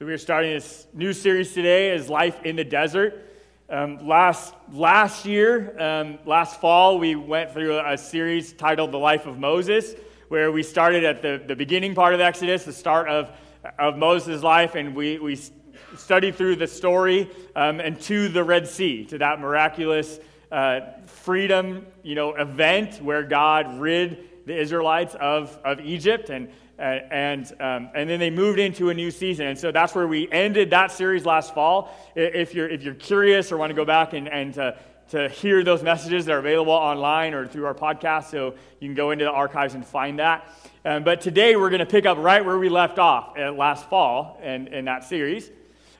So we are starting this new series today as Life in the Desert. Um, last, last year, um, last fall, we went through a series titled The Life of Moses, where we started at the, the beginning part of Exodus, the start of, of Moses' life, and we, we studied through the story um, and to the Red Sea, to that miraculous uh, freedom you know, event where God rid the Israelites of, of Egypt. And, and, um, and then they moved into a new season. And so that's where we ended that series last fall. If you're, if you're curious or want to go back and, and to, to hear those messages, they're available online or through our podcast, so you can go into the archives and find that. Um, but today we're going to pick up right where we left off last fall in, in that series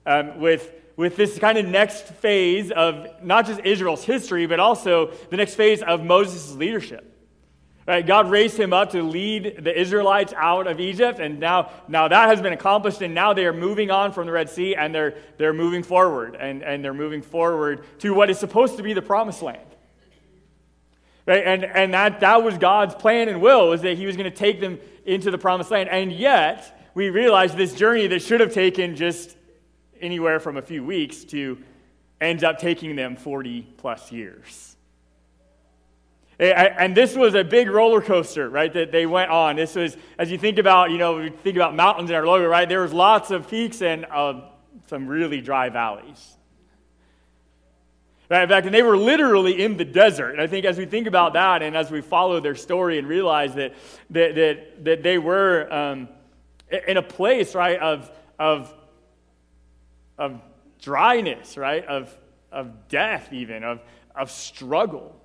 um, with, with this kind of next phase of not just Israel's history, but also the next phase of Moses' leadership. Right? God raised him up to lead the Israelites out of Egypt, and now, now that has been accomplished, and now they are moving on from the Red Sea and they're, they're moving forward, and, and they're moving forward to what is supposed to be the promised land. Right? And, and that, that was God's plan and will, was that he was going to take them into the promised land. And yet, we realize this journey that should have taken just anywhere from a few weeks to ends up taking them 40 plus years. And this was a big roller coaster, right, that they went on. This was, as you think about, you know, think about mountains in our logo, right, there was lots of peaks and uh, some really dry valleys. Right, in fact, and they were literally in the desert. And I think as we think about that and as we follow their story and realize that, that, that, that they were um, in a place, right, of, of, of dryness, right, of, of death even, of, of struggle.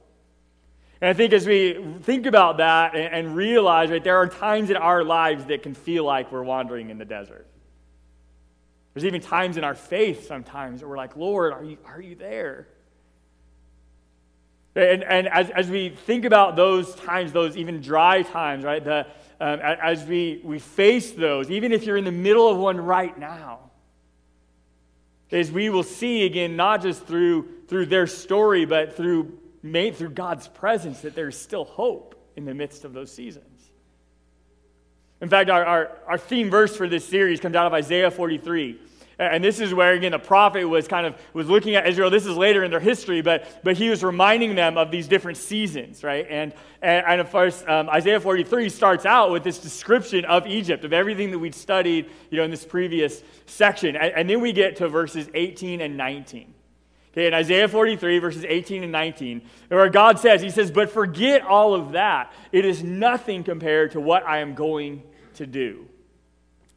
And I think as we think about that and, and realize, right, there are times in our lives that can feel like we're wandering in the desert. There's even times in our faith sometimes where we're like, Lord, are you, are you there? And, and as, as we think about those times, those even dry times, right, the, um, as we, we face those, even if you're in the middle of one right now, as we will see again, not just through, through their story, but through made through God's presence that there's still hope in the midst of those seasons. In fact, our, our, our theme verse for this series comes out of Isaiah 43. And this is where, again, the prophet was kind of was looking at Israel. This is later in their history, but, but he was reminding them of these different seasons, right? And, and, and of course, um, Isaiah 43 starts out with this description of Egypt, of everything that we'd studied, you know, in this previous section. And, and then we get to verses 18 and 19. Okay, in Isaiah 43, verses 18 and 19, where God says, He says, But forget all of that. It is nothing compared to what I am going to do.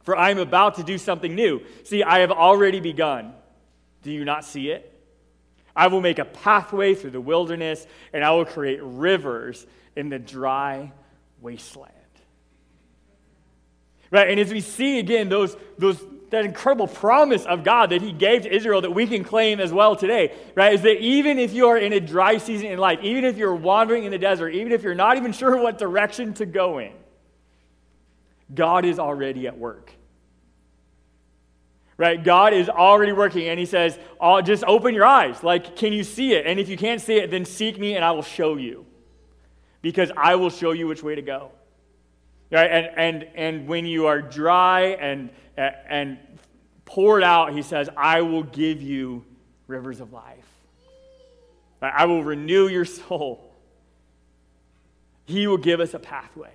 For I am about to do something new. See, I have already begun. Do you not see it? I will make a pathway through the wilderness, and I will create rivers in the dry wasteland. Right? And as we see again those, those that incredible promise of God that He gave to Israel that we can claim as well today, right? Is that even if you are in a dry season in life, even if you're wandering in the desert, even if you're not even sure what direction to go in, God is already at work. Right? God is already working, and He says, oh, just open your eyes. Like, can you see it? And if you can't see it, then seek me and I will show you. Because I will show you which way to go. Right? And, and, and when you are dry and, and poured out, he says, I will give you rivers of life. I will renew your soul. He will give us a pathway.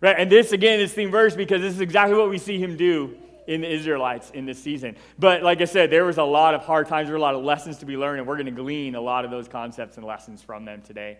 Right? And this, again, is theme verse because this is exactly what we see him do in the Israelites in this season. But like I said, there was a lot of hard times, there were a lot of lessons to be learned, and we're going to glean a lot of those concepts and lessons from them today.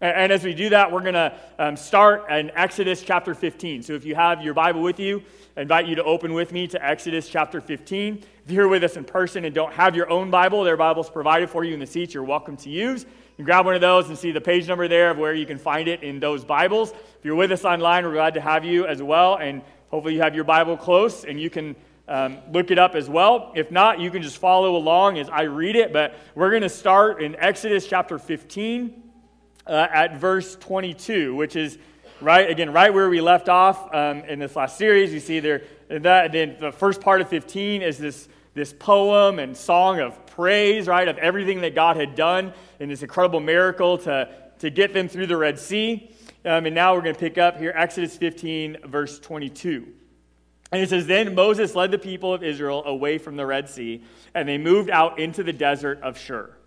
And as we do that, we're going to um, start in Exodus chapter 15. So if you have your Bible with you, I invite you to open with me to Exodus chapter 15. If you're with us in person and don't have your own Bible, there are Bibles provided for you in the seats you're welcome to use. You can grab one of those and see the page number there of where you can find it in those Bibles. If you're with us online, we're glad to have you as well. And hopefully you have your Bible close and you can um, look it up as well. If not, you can just follow along as I read it. But we're going to start in Exodus chapter 15 uh, at verse 22, which is right again right where we left off um, in this last series. You see there that then the first part of 15 is this this poem and song of praise, right, of everything that God had done in this incredible miracle to to get them through the Red Sea. Um, and now we're going to pick up here Exodus 15, verse 22. And it says, Then Moses led the people of Israel away from the Red Sea, and they moved out into the desert of Shur.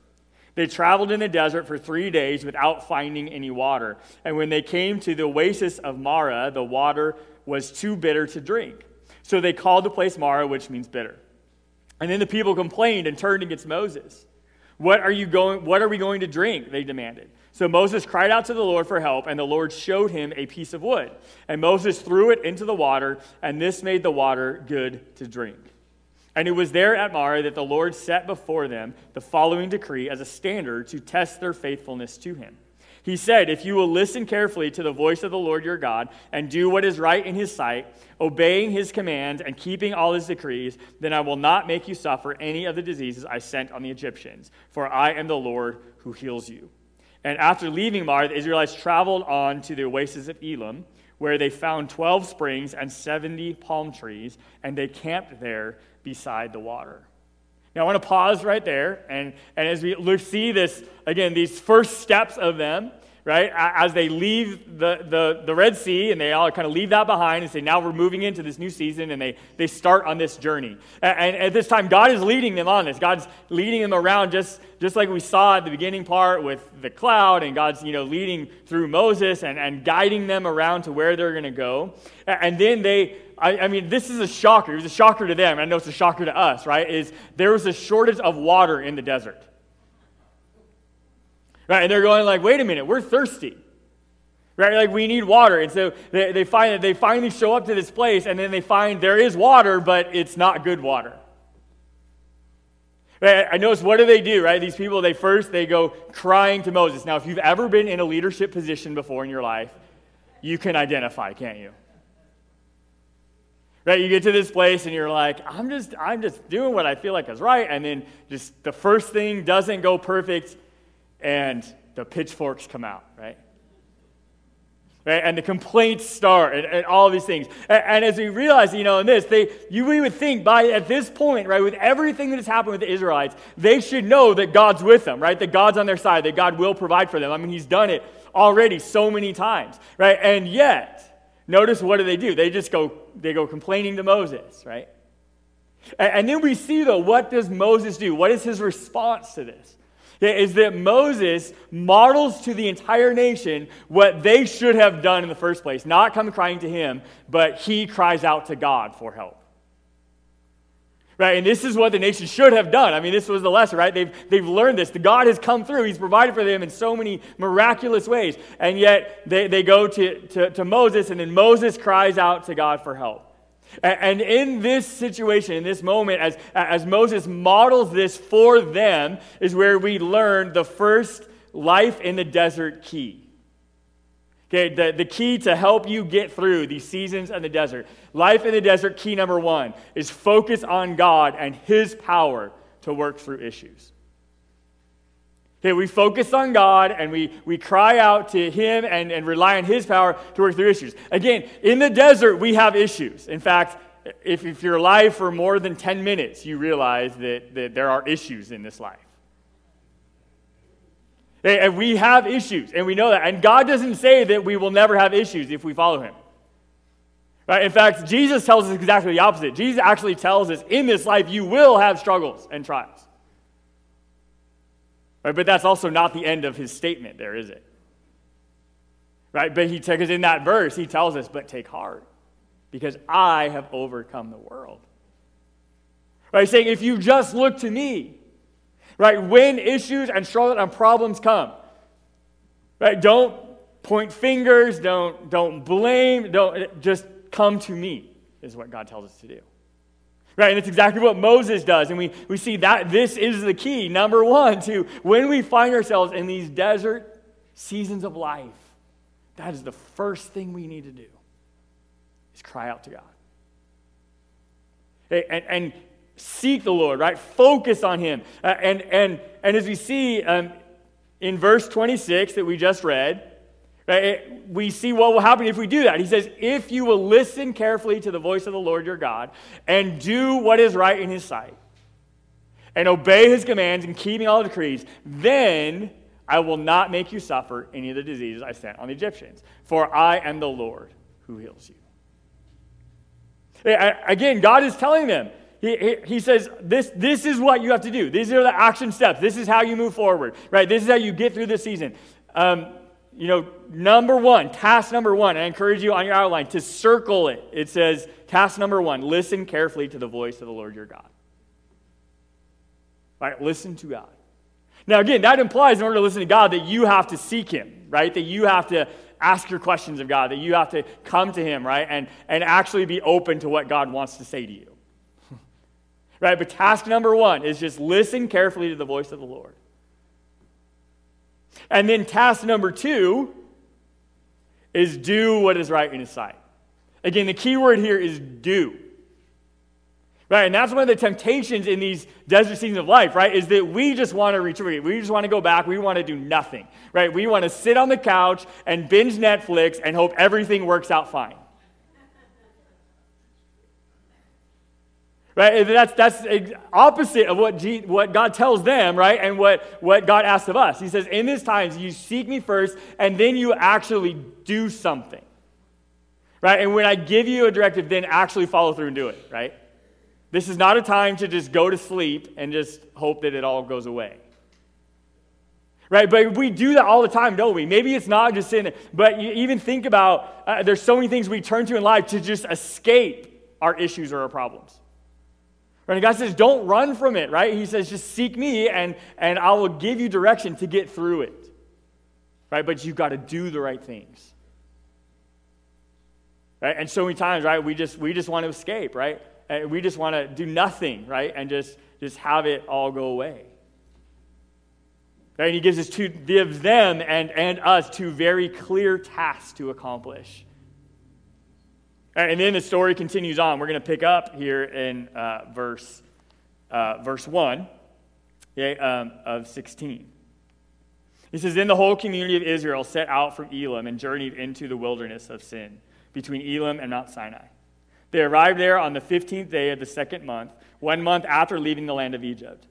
They traveled in the desert for three days without finding any water. And when they came to the oasis of Marah, the water was too bitter to drink. So they called the place Marah, which means bitter. And then the people complained and turned against Moses. What are, you going, what are we going to drink? They demanded. So Moses cried out to the Lord for help, and the Lord showed him a piece of wood. And Moses threw it into the water, and this made the water good to drink. And it was there at Marah that the Lord set before them the following decree as a standard to test their faithfulness to him. He said, If you will listen carefully to the voice of the Lord your God and do what is right in his sight, obeying his commands and keeping all his decrees, then I will not make you suffer any of the diseases I sent on the Egyptians, for I am the Lord who heals you. And after leaving Marah, the Israelites traveled on to the oasis of Elim, where they found 12 springs and 70 palm trees, and they camped there beside the water. Now, I want to pause right there. And, and as we see this, again, these first steps of them, right, as they leave the, the, the Red Sea and they all kind of leave that behind and say, now we're moving into this new season, and they, they start on this journey. And, and at this time, God is leading them on this. God's leading them around just, just like we saw at the beginning part with the cloud, and God's you know, leading through Moses and, and guiding them around to where they're going to go. And then they I, I, mean, this is a shocker. It was a shocker to them. I know it's a shocker to us, right? Is there was a shortage of water in the desert. Right? And they're going like, wait a minute, we're thirsty. Right? Like we need water. And so they, they find that they finally show up to this place and then they find there is water, but it's not good water. Right? I notice what do they do, right? These people, they first they go crying to Moses. Now, if you've ever been in a leadership position before in your life, you can identify, can't you? Right? You get to this place and you're like, I'm just, I'm just doing what I feel like is right. And then just the first thing doesn't go perfect and the pitchforks come out, right? Right? And the complaints start and, and all these things. And, and, as we realize, you know, in this, they, you we would think by at this point, right, with everything that has happened with the Israelites, they should know that God's with them, right? That God's on their side, that God will provide for them. I mean, He's done it already so many times, right? And yet, Notice what do they do? They just go, they go complaining to Moses, right? And, and then we see, though, what does Moses do? What is his response to this? Is that Moses models to the entire nation what they should have done in the first place. Not come crying to him, but he cries out to God for help. Right? And this is what the nation should have done. I mean, this was the lesson, right? They've, they've learned this. The God has come through. He's provided for them in so many miraculous ways. And yet they, they go to, to, to Moses, and then Moses cries out to God for help. And, in this situation, in this moment, as, as Moses models this for them, is where we learn the first life in the desert key. Okay, the, the key to help you get through these seasons in the desert. Life in the desert, key number one, is focus on God and His power to work through issues. Okay, we focus on God and we, we cry out to Him and, and rely on His power to work through issues. Again, in the desert, we have issues. In fact, if, if you're alive for more than 10 minutes, you realize that, that there are issues in this life. And we have issues, and we know that. And God doesn't say that we will never have issues if we follow Him. Right? In fact, Jesus tells us exactly the opposite. Jesus actually tells us in this life you will have struggles and trials. Right? But that's also not the end of his statement there, is it? Right? But he because in that verse he tells us, but take heart, because I have overcome the world. Right? Saying, if you just look to me, right? When issues and struggles and problems come, right? Don't point fingers, don't, don't blame, don't just come to me, is what God tells us to do. Right, and it's exactly what Moses does. And we, we see that this is the key, number one, to when we find ourselves in these desert seasons of life, that is the first thing we need to do is cry out to God. And, and seek the Lord, right? Focus on Him. Uh, and, and, and as we see um, in verse 26 that we just read, we see what will happen if we do that. He says, If you will listen carefully to the voice of the Lord your God and do what is right in His sight, and obey His commands and keeping all the decrees, then I will not make you suffer any of the diseases I sent on the Egyptians, for I am the Lord who heals you. Again, God is telling them. He, he, says, this, this is what you have to do. These are the action steps. This is how you move forward, right? This is how you get through this season. Um, you know, number one, task number one, I encourage you on your outline to circle it. It says, task number one, listen carefully to the voice of the Lord your God. Right? Listen to God. Now, again, that implies in order to listen to God that you have to seek Him, right? That you have to ask your questions of God, that you have to come to Him, right? And, and actually be open to what God wants to say to you. right? But task number one is just listen carefully to the voice of the Lord. And then task number two is do what is right in His sight. Again, the key word here is do. Right? And that's one of the temptations in these desert seasons of life, right? Is that we just want to retreat. We just want to go back. We want to do nothing, right? We want to sit on the couch and binge Netflix and hope everything works out fine. Right? That's, that's opposite of what, G, what God tells them, right? And what, what God asks of us. He says, In these times, you seek me first, and then you actually do something. Right? And when I give you a directive, then actually follow through and do it, right? This is not a time to just go to sleep and just hope that it all goes away. Right? But we do that all the time, don't we? Maybe it's not just in but you even think about uh, there's so many things we turn to in life to just escape our issues or our problems. Right? And God says, don't run from it, right? He says, just seek me and, and I will give you direction to get through it. Right? But you've got to do the right things. Right? And so many times, right, we just we just want to escape, right? And we just want to do nothing, right? And just, just have it all go away. Right? And he gives us two, gives them and, and us two very clear tasks to accomplish. And then the story continues on. We're going to pick up here in uh, verse, uh, verse 1 okay, um, of 16. He says, Then the whole community of Israel set out from Elim and journeyed into the wilderness of Sin, between Elim and Mount Sinai. They arrived there on the 15th day of the second month, one month after leaving the land of Egypt.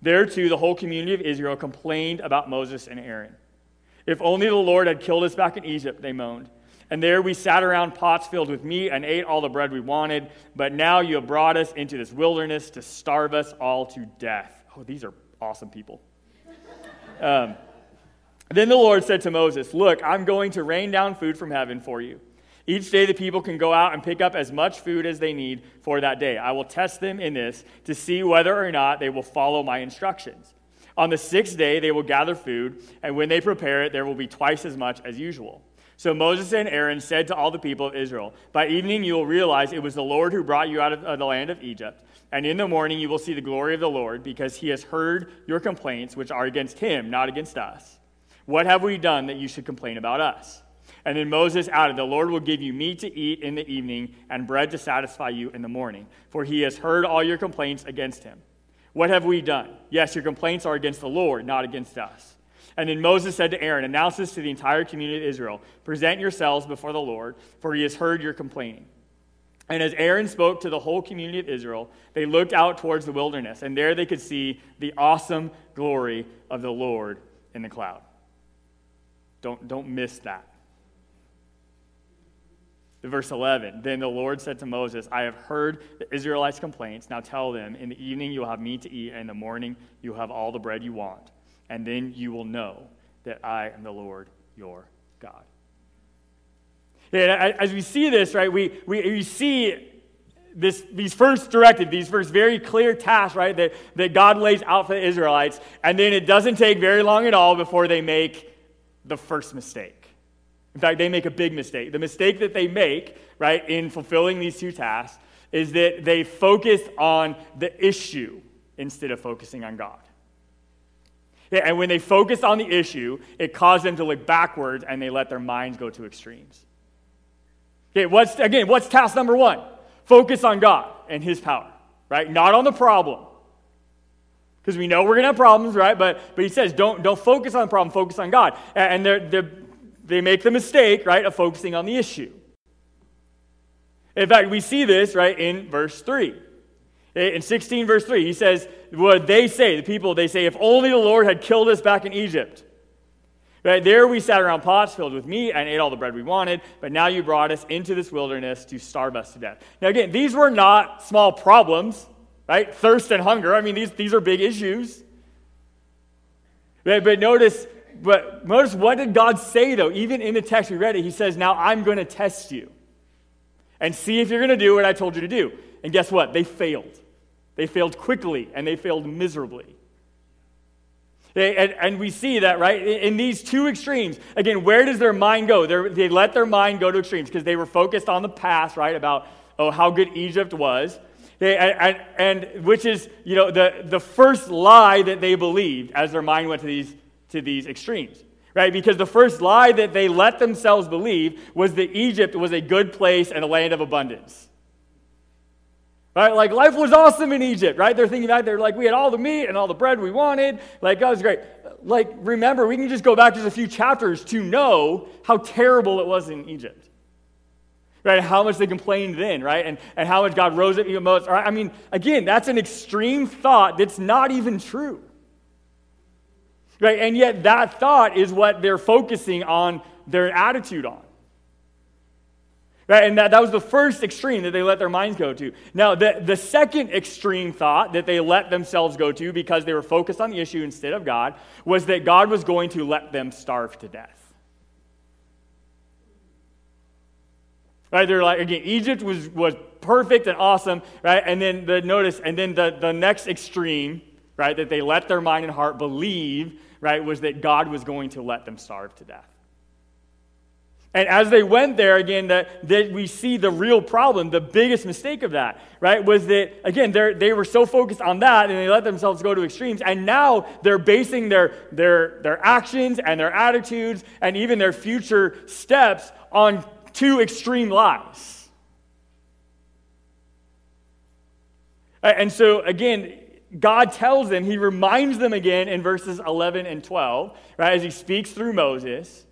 There, too, the whole community of Israel complained about Moses and Aaron. If only the Lord had killed us back in Egypt, they moaned. And there we sat around pots filled with meat and ate all the bread we wanted. But now you have brought us into this wilderness to starve us all to death. Oh, these are awesome people. Um, then the Lord said to Moses, Look, I'm going to rain down food from heaven for you. Each day, the people can go out and pick up as much food as they need for that day. I will test them in this to see whether or not they will follow my instructions. On the sixth day, they will gather food, and when they prepare it, there will be twice as much as usual. So Moses and Aaron said to all the people of Israel, By evening you will realize it was the Lord who brought you out of the land of Egypt. And in the morning you will see the glory of the Lord, because he has heard your complaints, which are against him, not against us. What have we done that you should complain about us? And then Moses added, The Lord will give you meat to eat in the evening and bread to satisfy you in the morning, for he has heard all your complaints against him. What have we done? Yes, your complaints are against the Lord, not against us. And then Moses said to Aaron, Announce this to the entire community of Israel Present yourselves before the Lord, for he has heard your complaining. And as Aaron spoke to the whole community of Israel, they looked out towards the wilderness, and there they could see the awesome glory of the Lord in the cloud. Don't, don't miss that verse 11 Then the Lord said to Moses, I have heard the Israelites' complaints. Now tell them, in the evening you will have meat to eat, and in the morning you will have all the bread you want. And then you will know that I am the Lord your God. Yeah, as we see this, right, we, we, we see this, these first directive, these first very clear tasks, right, that, that God lays out for the Israelites. And then it doesn't take very long at all before they make the first mistake. In fact, they make a big mistake. The mistake that they make, right, in fulfilling these two tasks is that they focus on the issue instead of focusing on God. And when they focus on the issue, it caused them to look backwards and they let their minds go to extremes. Okay, what's, again, what's task number one? Focus on God and His power, right? Not on the problem. Because we know we're going to have problems, right? But, but he says, don't, don't focus on the problem, focus on God. And they're, they're they make the mistake, right, of focusing on the issue. In fact, we see this, right, in verse 3. Eh, in 16, verse 3, he says, What they say, the people, they say, if only the Lord had killed us back in Egypt. Right there we sat around pots filled with meat and ate all the bread we wanted, but now you brought us into this wilderness to starve us to death. Now again, these were not small problems, right? Thirst and hunger. I mean, these, these are big issues. Right? But notice, but notice what did God say though? Even in the text we read it, he says, Now I'm going to test you and see if you're going to do what I told you to do. And guess what? They failed. They failed quickly and they failed miserably. They, and, and, we see that, right? In, these two extremes, again, where does their mind go? They're, they let their mind go to extremes because they were focused on the past, right? About, oh, how good Egypt was. They, and, and, and, which is, you know, the, the first lie that they believed as their mind went to these, to these extremes, right? Because the first lie that they let themselves believe was that Egypt was a good place and a land of abundance. Right? Like life was awesome in Egypt, right? They're thinking back, they're like, we had all the meat and all the bread we wanted. Like, God was great. Like, remember, we can just go back just a few chapters to know how terrible it was in Egypt. Right? How much they complained then, right? And, and how much God rose up even most. Right? I mean, again, that's an extreme thought that's not even true. Right? And yet that thought is what they're focusing on their attitude on. Right? And that, that was the first extreme that they let their minds go to. Now, the, the second extreme thought that they let themselves go to because they were focused on the issue instead of God was that God was going to let them starve to death. Right? They're like, again, Egypt was, was perfect and awesome, right? And then the notice, and then the, the next extreme, right, that they let their mind and heart believe, right, was that God was going to let them starve to death. And as they went there, again, that, that we see the real problem, the biggest mistake of that, right, was that, again, they were so focused on that and they let themselves go to extremes. And now they're basing their, their, their actions and their attitudes and even their future steps on two extreme lies. And so, again, God tells them, He reminds them again in verses 11 and 12, right, as He speaks through Moses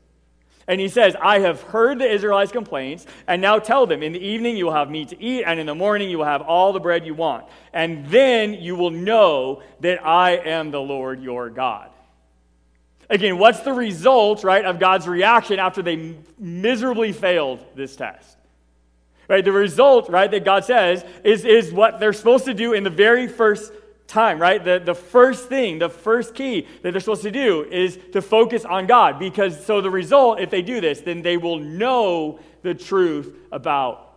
and he says, I have heard the Israelites' complaints, and now tell them, in the evening you will have meat to eat, and in the morning you will have all the bread you want. And then you will know that I am the Lord your God. Again, what's the result, right, of God's reaction after they miserably failed this test? Right, the result, right, that God says is, is what they're supposed to do in the very first time, right? The, the first thing, the first key that they're supposed to do is to focus on God. Because so the result, if they do this, then they will know the truth about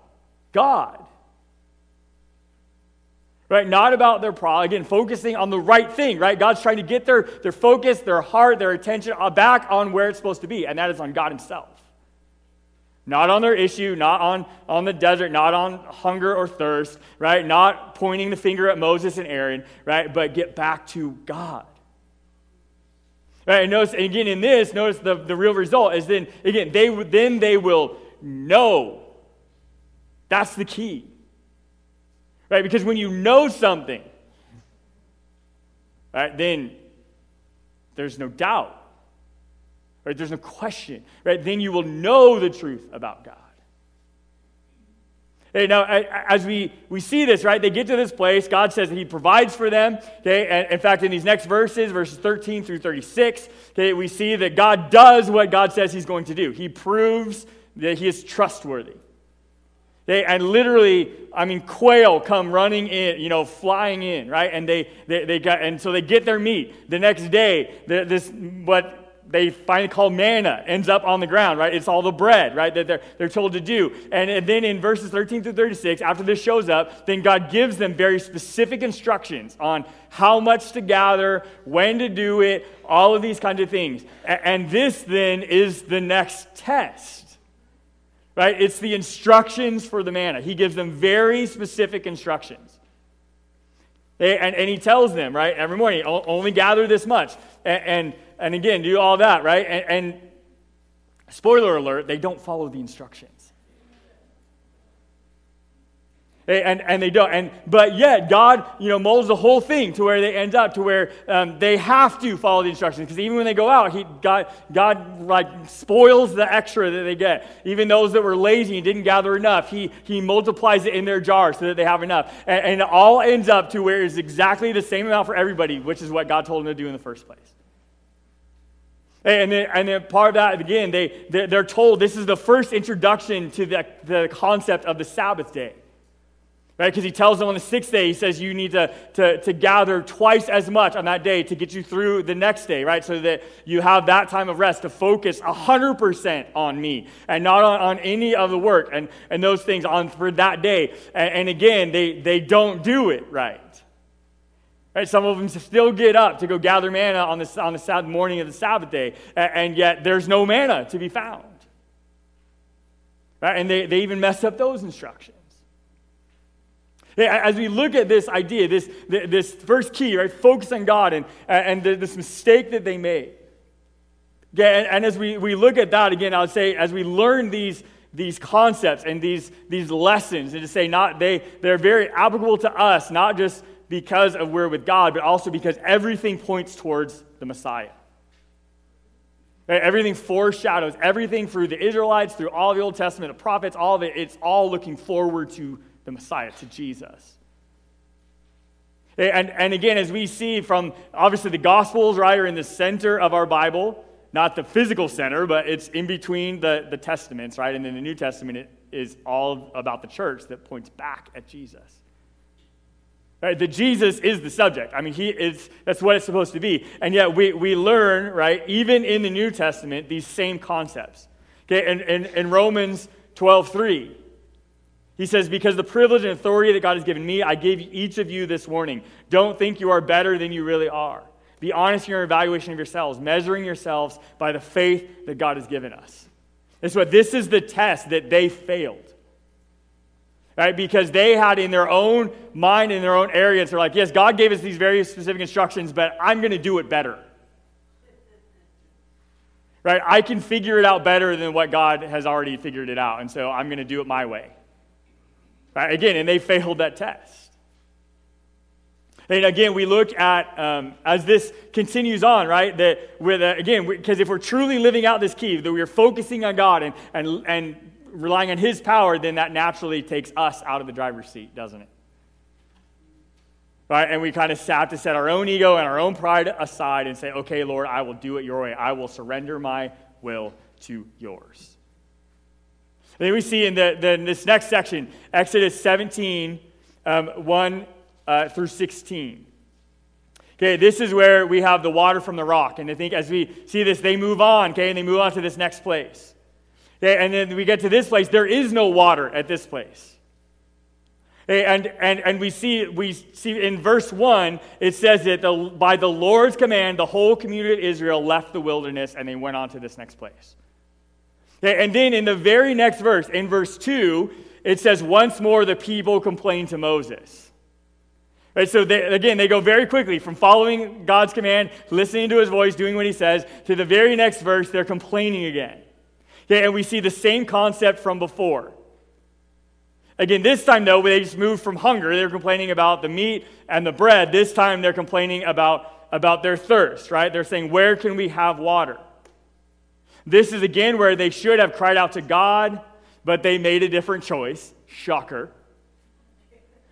God. Right? Not about their problem. Again, focusing on the right thing, right? God's trying to get their, their focus, their heart, their attention uh, back on where it's supposed to be, and that is on God Himself. Not on their issue, not on, on the desert, not on hunger or thirst, right? Not pointing the finger at Moses and Aaron, right? But get back to God. Right, and notice, and again, in this, notice the, the real result is then, again, they, then they will know. That's the key. Right? Because when you know something, right, then there's no doubt. Right? There's no question. Right? Then you will know the truth about God. Hey, now, as we, we see this, right, they get to this place. God says that He provides for them. Okay, and in fact, in these next verses, verses 13 through 36, okay, we see that God does what God says He's going to do. He proves that He is trustworthy. They, and literally, I mean, quail come running in, you know, flying in, right? And they, they, they got, and so they get their meat. The next day, this what they finally call manna ends up on the ground, right? It's all the bread, right, that they're, they're told to do. And, and then in verses 13 through 36, after this shows up, then God gives them very specific instructions on how much to gather, when to do it, all of these kinds of things. And, this then is the next test. Right? It's the instructions for the manna. He gives them very specific instructions. And, and he tells them, right, every morning, only gather this much. And, and and again, do all that, right? And, and spoiler alert, they don't follow the instructions. And, and they don't. And, but yet, God, you know, molds the whole thing to where they end up to where um, they have to follow the instructions. Because even when they go out, he, God, God like spoils the extra that they get. Even those that were lazy and didn't gather enough, he, he multiplies it in their jars so that they have enough. And, and it all ends up to where it's exactly the same amount for everybody, which is what God told them to do in the first place. And then, and then part of that, again, they, they're told this is the first introduction to the, the concept of the Sabbath day. Right? Because he tells them on the sixth day, he says you need to, to, to gather twice as much on that day to get you through the next day, right? So that you have that time of rest to focus 100% on me and not on, on any of the work and, and those things on for that day. And, and again, they, they don't do it right. Right, some of them still get up to go gather manna on the, on the morning of the Sabbath day, and yet there's no manna to be found. Right? And they, they even mess up those instructions. As we look at this idea, this, this first key, right, focus on God and, and this mistake that they made. Yeah, and, as we, we look at that, again, I would say, as we learn these, these concepts and these, these lessons, and to say not they, they're very applicable to us, not just because of where we're with God, but also because everything points towards the Messiah. Everything foreshadows everything through the Israelites, through all the Old Testament, the prophets, all of it, it's all looking forward to the Messiah, to Jesus. And, and again, as we see from obviously the Gospels, right, are in the center of our Bible, not the physical center, but it's in between the, the Testaments, right? And then the New Testament it is all about the church that points back at Jesus. Right? That Jesus is the subject. I mean, he is, that's what it's supposed to be. And yet we, we learn, right, even in the New Testament, these same concepts. Okay, and in, Romans 12, 3, he says, Because the privilege and authority that God has given me, I give each of you this warning. Don't think you are better than you really are. Be honest in your evaluation of yourselves, measuring yourselves by the faith that God has given us. And so, this is the test that they failed. Right? Because they had in their own mind, in their own areas, they're like, yes, God gave us these very specific instructions, but I'm going to do it better. Right? I can figure it out better than what God has already figured it out, and so I'm going to do it my way. Right? Again, and they failed that test. And again, we look at, um, as this continues on, right, that with, uh, again, because if we're truly living out this key, that we're focusing on God and, and, and relying on His power, then that naturally takes us out of the driver's seat, doesn't it? Right? And we kind of have to set our own ego and our own pride aside and say, okay, Lord, I will do it your way. I will surrender my will to yours. And then we see in, the, the, in this next section, Exodus 17, um, 1 uh, through 16. Okay, this is where we have the water from the rock. And I think as we see this, they move on, okay, and they move on to this next place. And then we get to this place, there is no water at this place. And, and, and we, see, we see in verse 1, it says that the, by the Lord's command, the whole community of Israel left the wilderness and they went on to this next place. And then in the very next verse, in verse 2, it says, Once more the people complained to Moses. Right, so they, again, they go very quickly from following God's command, listening to his voice, doing what he says, to the very next verse, they're complaining again. Okay, and we see the same concept from before. Again, this time, though, they just moved from hunger. They're complaining about the meat and the bread. This time, they're complaining about, about their thirst, right? They're saying, Where can we have water? This is again where they should have cried out to God, but they made a different choice. Shocker.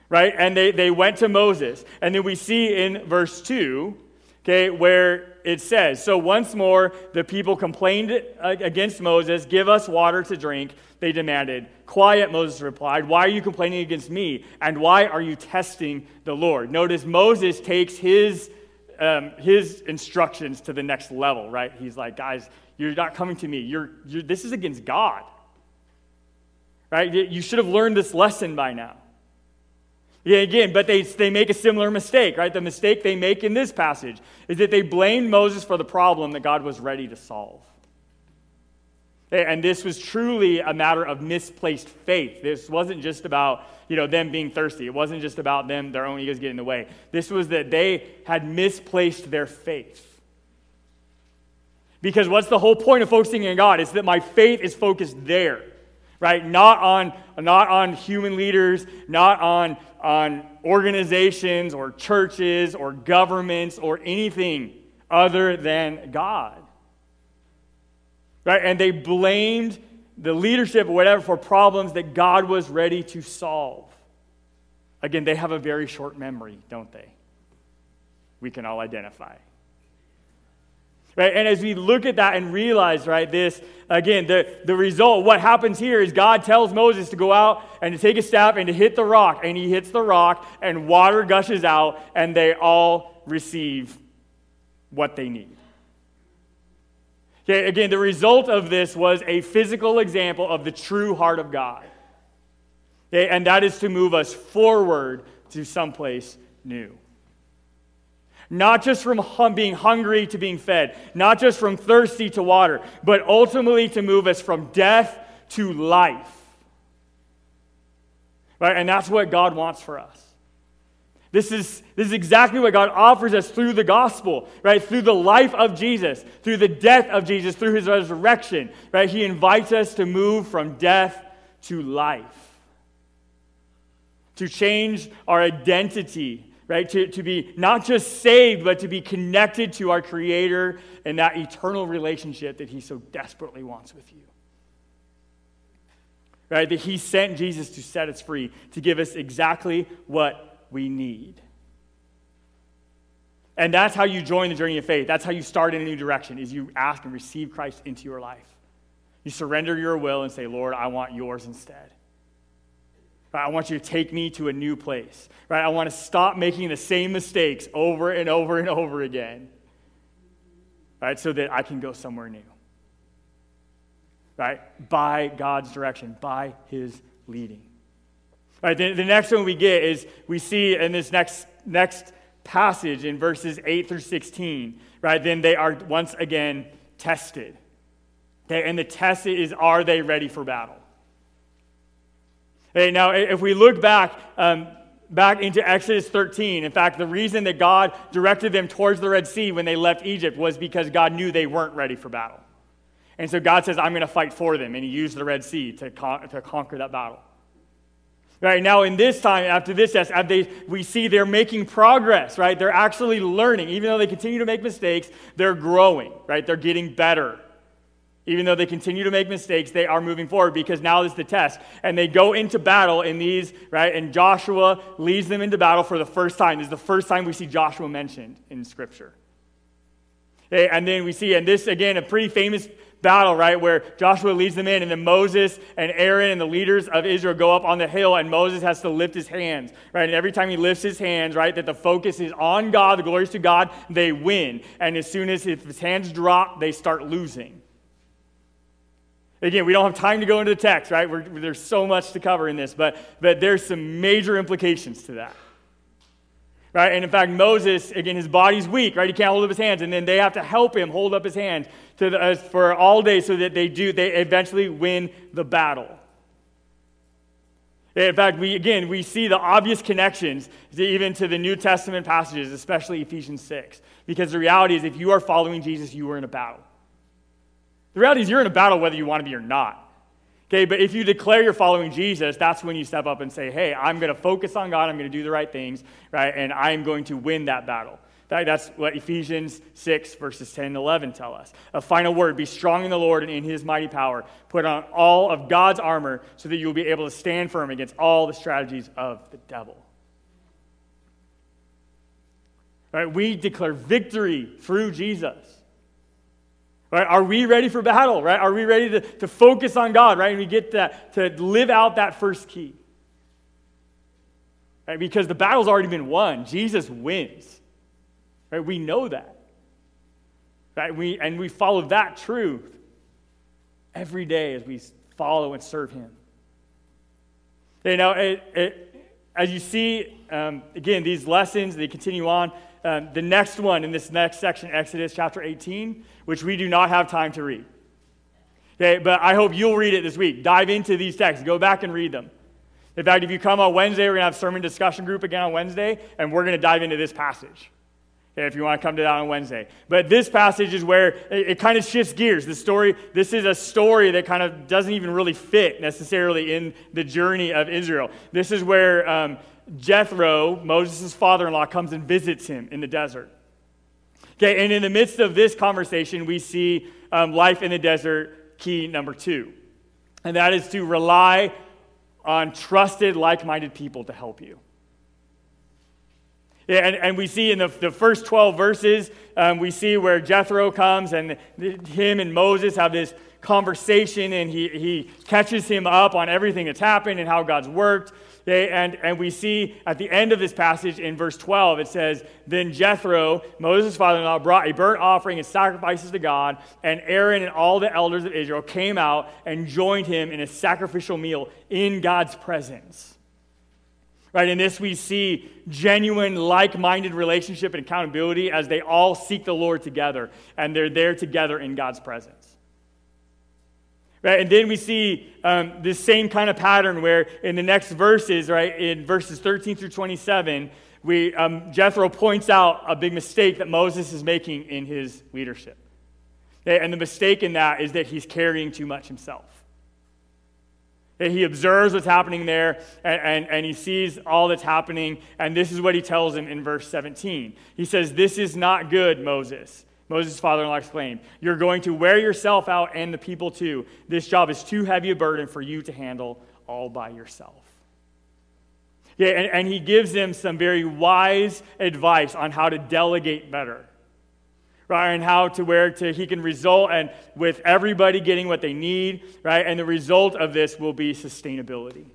Right? And they, they went to Moses. And then we see in verse 2, okay, where it says, So once more the people complained against Moses, Give us water to drink. They demanded. Quiet, Moses replied. Why are you complaining against me? And why are you testing the Lord? Notice Moses takes his, um, his instructions to the next level, right? He's like, Guys, you're not coming to me. You're, you're, this is against God. Right? You should have learned this lesson by now. Yeah, again, but they, they make a similar mistake, right? The mistake they make in this passage is that they blame Moses for the problem that God was ready to solve. And this was truly a matter of misplaced faith. This wasn't just about you know, them being thirsty. It wasn't just about them, their own egos getting in the way. This was that they had misplaced their faith. Because what's the whole point of focusing on God? Is that my faith is focused there, right? Not on, not on human leaders, not on, on organizations or churches or governments or anything other than God. Right? And they blamed the leadership or whatever for problems that God was ready to solve. Again, they have a very short memory, don't they? We can all identify. Right? And as we look at that and realize, right, this, again, the, the result, what happens here is God tells Moses to go out and to take a staff and to hit the rock. And he hits the rock, and water gushes out, and they all receive what they need. Okay, again, the result of this was a physical example of the true heart of God. Okay, and that is to move us forward to someplace new. Not just from hum- being hungry to being fed, not just from thirsty to water, but ultimately to move us from death to life. Right? And that's what God wants for us. This is, this is exactly what God offers us through the gospel, right? Through the life of Jesus, through the death of Jesus, through his resurrection, right? He invites us to move from death to life, to change our identity, right? To, to be not just saved, but to be connected to our Creator and that eternal relationship that he so desperately wants with you. Right? That he sent Jesus to set us free, to give us exactly what we need. And that's how you join the journey of faith. That's how you start in a new direction is you ask and receive Christ into your life. You surrender your will and say, "Lord, I want yours instead." I want you to take me to a new place. Right? I want to stop making the same mistakes over and over and over again. Right? So that I can go somewhere new. Right? By God's direction, by his leading. Right, the, the next one we get is we see in this next, next passage in verses 8 through 16, right? Then they are once again tested. Okay, and the test is are they ready for battle? Now, if we look back, um, back into Exodus 13, in fact, the reason that God directed them towards the Red Sea when they left Egypt was because God knew they weren't ready for battle. And so God says, I'm going to fight for them. And he used the Red Sea to, con- to conquer that battle. Right now, in this time, after this test, they, we see they're making progress, right? They're actually learning. Even though they continue to make mistakes, they're growing, right? They're getting better. Even though they continue to make mistakes, they are moving forward because now is the test. And they go into battle in these, right? And Joshua leads them into battle for the first time. This is the first time we see Joshua mentioned in Scripture. And then we see, and this, again, a pretty famous battle, right, where Joshua leads them in, and then Moses and Aaron and the leaders of Israel go up on the hill, and Moses has to lift his hands, right? And every time he lifts his hands, right, that the focus is on God, the glory is to God, they win. And as soon as his hands drop, they start losing. Again, we don't have time to go into the text, right? We're, there's so much to cover in this, but, but there's some major implications to that right? And in fact, Moses, again, his body's weak, right? He can't hold up his hands, and then they have to help him hold up his hands to the, uh, for all day so that they do, they eventually win the battle. In fact, we again we see the obvious connections to even to the New Testament passages, especially Ephesians 6. Because the reality is if you are following Jesus, you are in a battle. The reality is you're in a battle whether you want to be or not. Okay, but if you declare you're following Jesus, that's when you step up and say, hey, I'm going to focus on God, I'm going to do the right things, right? And I'm going to win that battle. That's what Ephesians 6, verses 10 and 11 tell us. A final word be strong in the Lord and in his mighty power. Put on all of God's armor so that you'll be able to stand firm against all the strategies of the devil. Right? We declare victory through Jesus. Right? Are we ready for battle? Right? Are we ready to, to focus on God? Right? And we get that, to live out that first key. Right? Because the battle's already been won. Jesus wins. Right? We know that. Right? We, and we follow that truth every day as we follow and serve Him. You know, it, it, as you see, um, again, these lessons, they continue on. Um, the next one in this next section, Exodus chapter 18, which we do not have time to read. Okay, but I hope you'll read it this week. Dive into these texts, go back and read them. In fact, if you come on Wednesday, we're going to have sermon discussion group again on Wednesday, and we're going to dive into this passage. Okay, if you want to come to that on Wednesday. But this passage is where it, it kind of shifts gears. The story, this is a story that kind of doesn't even really fit necessarily in the journey of Israel. This is where um, Jethro, Moses' father in law, comes and visits him in the desert. Okay, and in the midst of this conversation, we see um, life in the desert key number two, and that is to rely on trusted, like minded people to help you. Yeah, and, and we see in the, the first 12 verses, um, we see where Jethro comes and him and Moses have this conversation and he, he catches him up on everything that's happened and how God's worked. Okay, and, and we see at the end of this passage in verse 12, it says, Then Jethro, Moses' father in law, brought a burnt offering and sacrifices to God, and Aaron and all the elders of Israel came out and joined him in a sacrificial meal in God's presence. Right, in this we see genuine, like minded relationship and accountability as they all seek the Lord together, and they're there together in God's presence. Right? And then we see um, this same kind of pattern where in the next verses, right, in verses 13 through 27, we, um, Jethro points out a big mistake that Moses is making in his leadership. And the mistake in that is that he's carrying too much himself. He observes what's happening there and, and, and, he sees all that's happening. And this is what he tells him in verse 17. He says, This is not good, Moses. Moses' father in law exclaimed, You're going to wear yourself out and the people too. This job is too heavy a burden for you to handle all by yourself. Yeah, and, and he gives them some very wise advice on how to delegate better. Right, and how to where to he can result and with everybody getting what they need, right? And the result of this will be sustainability.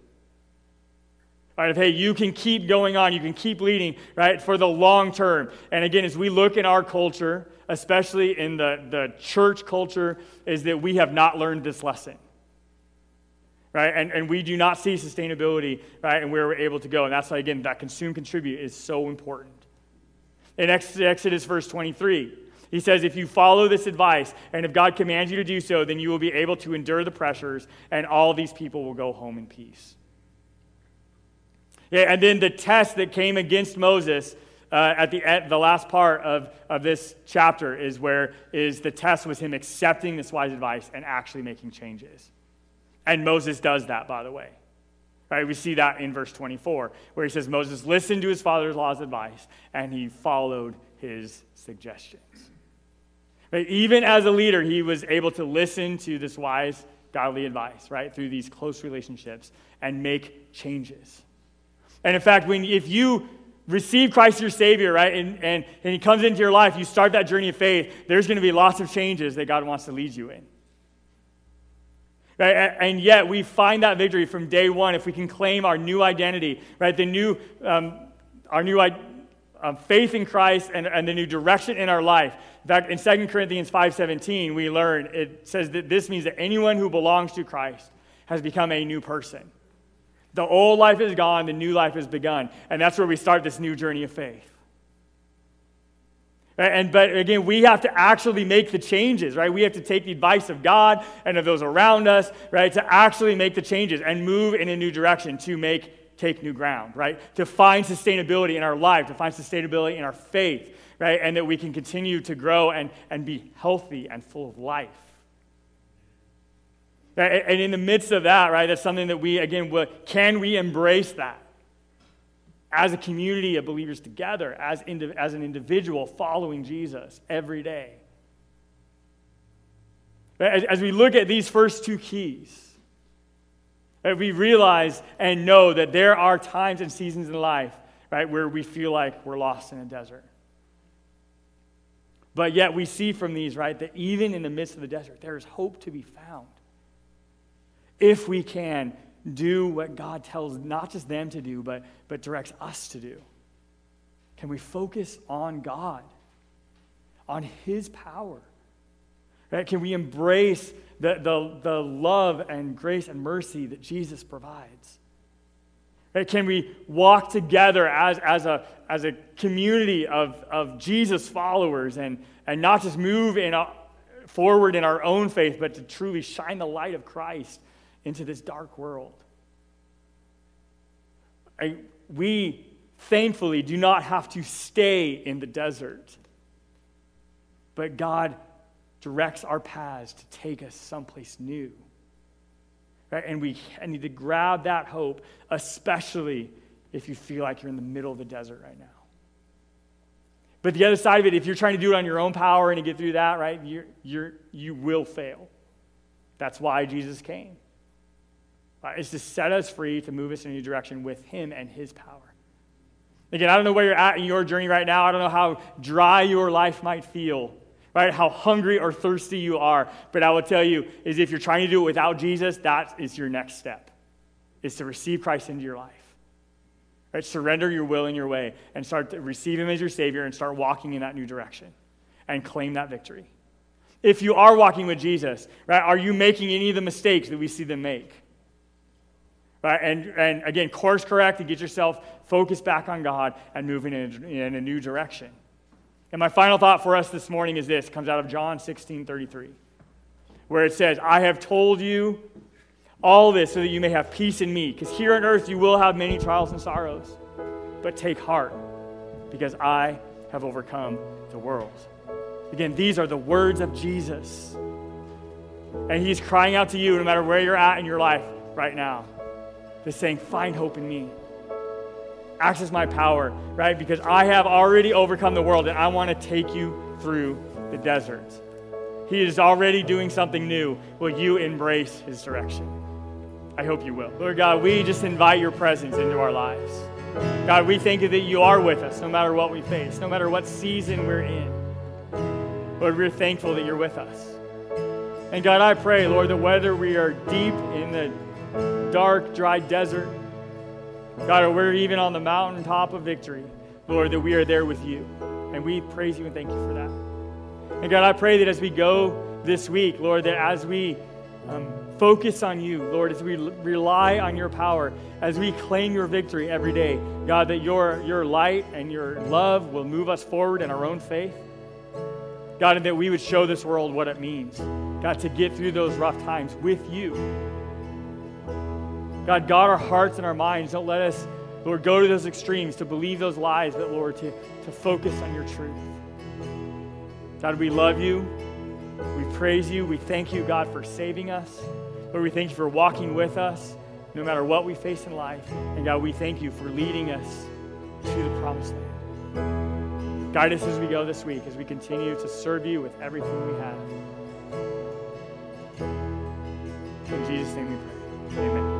Right, of hey, you can keep going on, you can keep leading, right, for the long term. And again, as we look in our culture, especially in the, the church culture, is that we have not learned this lesson. Right? And, and we do not see sustainability, right, and where we're able to go. And that's why, again, that consume contribute is so important. In Exodus verse 23, he says, If you follow this advice, and if God commands you to do so, then you will be able to endure the pressures, and all these people will go home in peace. Yeah, and then the test that came against Moses uh, at the, at the last part of, of this chapter is where is the test was him accepting this wise advice and actually making changes. And Moses does that, by the way. Right, we see that in verse 24, where he says Moses listened to his father's law's advice and he followed his suggestions. Right, even as a leader, he was able to listen to this wise, godly advice, right, through these close relationships and make changes. And in fact, when, if you receive Christ your Savior, right, and, and, and He comes into your life, you start that journey of faith, there's going to be lots of changes that God wants to lead you in. Right? And yet, we find that victory from day one if we can claim our new identity, right? The new, um, our new um, faith in Christ and, and the new direction in our life. In fact, in 2 Corinthians 5.17, we learn, it says that this means that anyone who belongs to Christ has become a new person. The old life is gone, the new life has begun. And that's where we start this new journey of faith. And but again, we have to actually make the changes, right? We have to take the advice of God and of those around us, right, to actually make the changes and move in a new direction to make take new ground, right? To find sustainability in our life, to find sustainability in our faith, right? And that we can continue to grow and, and be healthy and full of life. And in the midst of that, right, that's something that we, again, can we embrace that as a community of believers together, as, as an individual following Jesus every day? As, as we look at these first two keys, that we realize and know that there are times and seasons in life, right, where we feel like we're lost in a desert. But yet we see from these, right, that even in the midst of the desert, there is hope to be found if we can do what God tells not just them to do, but, but directs us to do? Can we focus on God, on His power? Right? Can we embrace the, the, the love and grace and mercy that Jesus provides? Right? Can we walk together as, as, a, as a community of, of Jesus followers and, and not just move in a, forward in our own faith, but to truly shine the light of Christ into this dark world. I, we thankfully do not have to stay in the desert, but God directs our paths to take us someplace new. Right? And we need to grab that hope, especially if you feel like you're in the middle of the desert right now. But the other side of it, if you're trying to do it on your own power and to get through that, right, you're, you're, you will fail. That's why Jesus came uh, is to set us free to move us in a new direction with Him and His power. Again, I don't know where you're at in your journey right now. I don't know how dry your life might feel, right? How hungry or thirsty you are. But I will tell you is if you're trying to do it without Jesus, that is your next step. Is to receive Christ into your life. Right? Surrender your will and your way and start to receive him as your savior and start walking in that new direction and claim that victory. If you are walking with Jesus, right, are you making any of the mistakes that we see them make? Right? And, and again, course correct and get yourself focused back on God and moving in a, in a new direction. And my final thought for us this morning is this comes out of John 16 33, where it says, I have told you all this so that you may have peace in me. Because here on earth you will have many trials and sorrows. But take heart, because I have overcome the world. Again, these are the words of Jesus. And he's crying out to you no matter where you're at in your life right now. Just saying, find hope in me. Access my power, right? Because I have already overcome the world and I want to take you through the desert. He is already doing something new. Will you embrace his direction? I hope you will. Lord God, we just invite your presence into our lives. God, we thank you that you are with us no matter what we face, no matter what season we're in. Lord, we're thankful that you're with us. And God, I pray, Lord, that whether we are deep in the dark, dry desert, God, or we're even on the mountaintop of victory, Lord, that we are there with you. And we praise you and thank you for that. And God, I pray that as we go this week, Lord, that as we um, focus on you, Lord, as we rely on your power, as we claim your victory every day. God, that your, your light and your love will move us forward in our own faith. God, and that we would show this world what it means, God, to get through those rough times with you. God, guard our hearts and our minds. Don't let us, Lord, go to those extremes to believe those lies, but Lord, to, to focus on your truth. God, we love you. We praise you. We thank you, God, for saving us. Lord, we thank you for walking with us no matter what we face in life. And God, we thank you for leading us to the promised land. Guide us as we go this week, as we continue to serve you with everything we have. In Jesus' name we pray.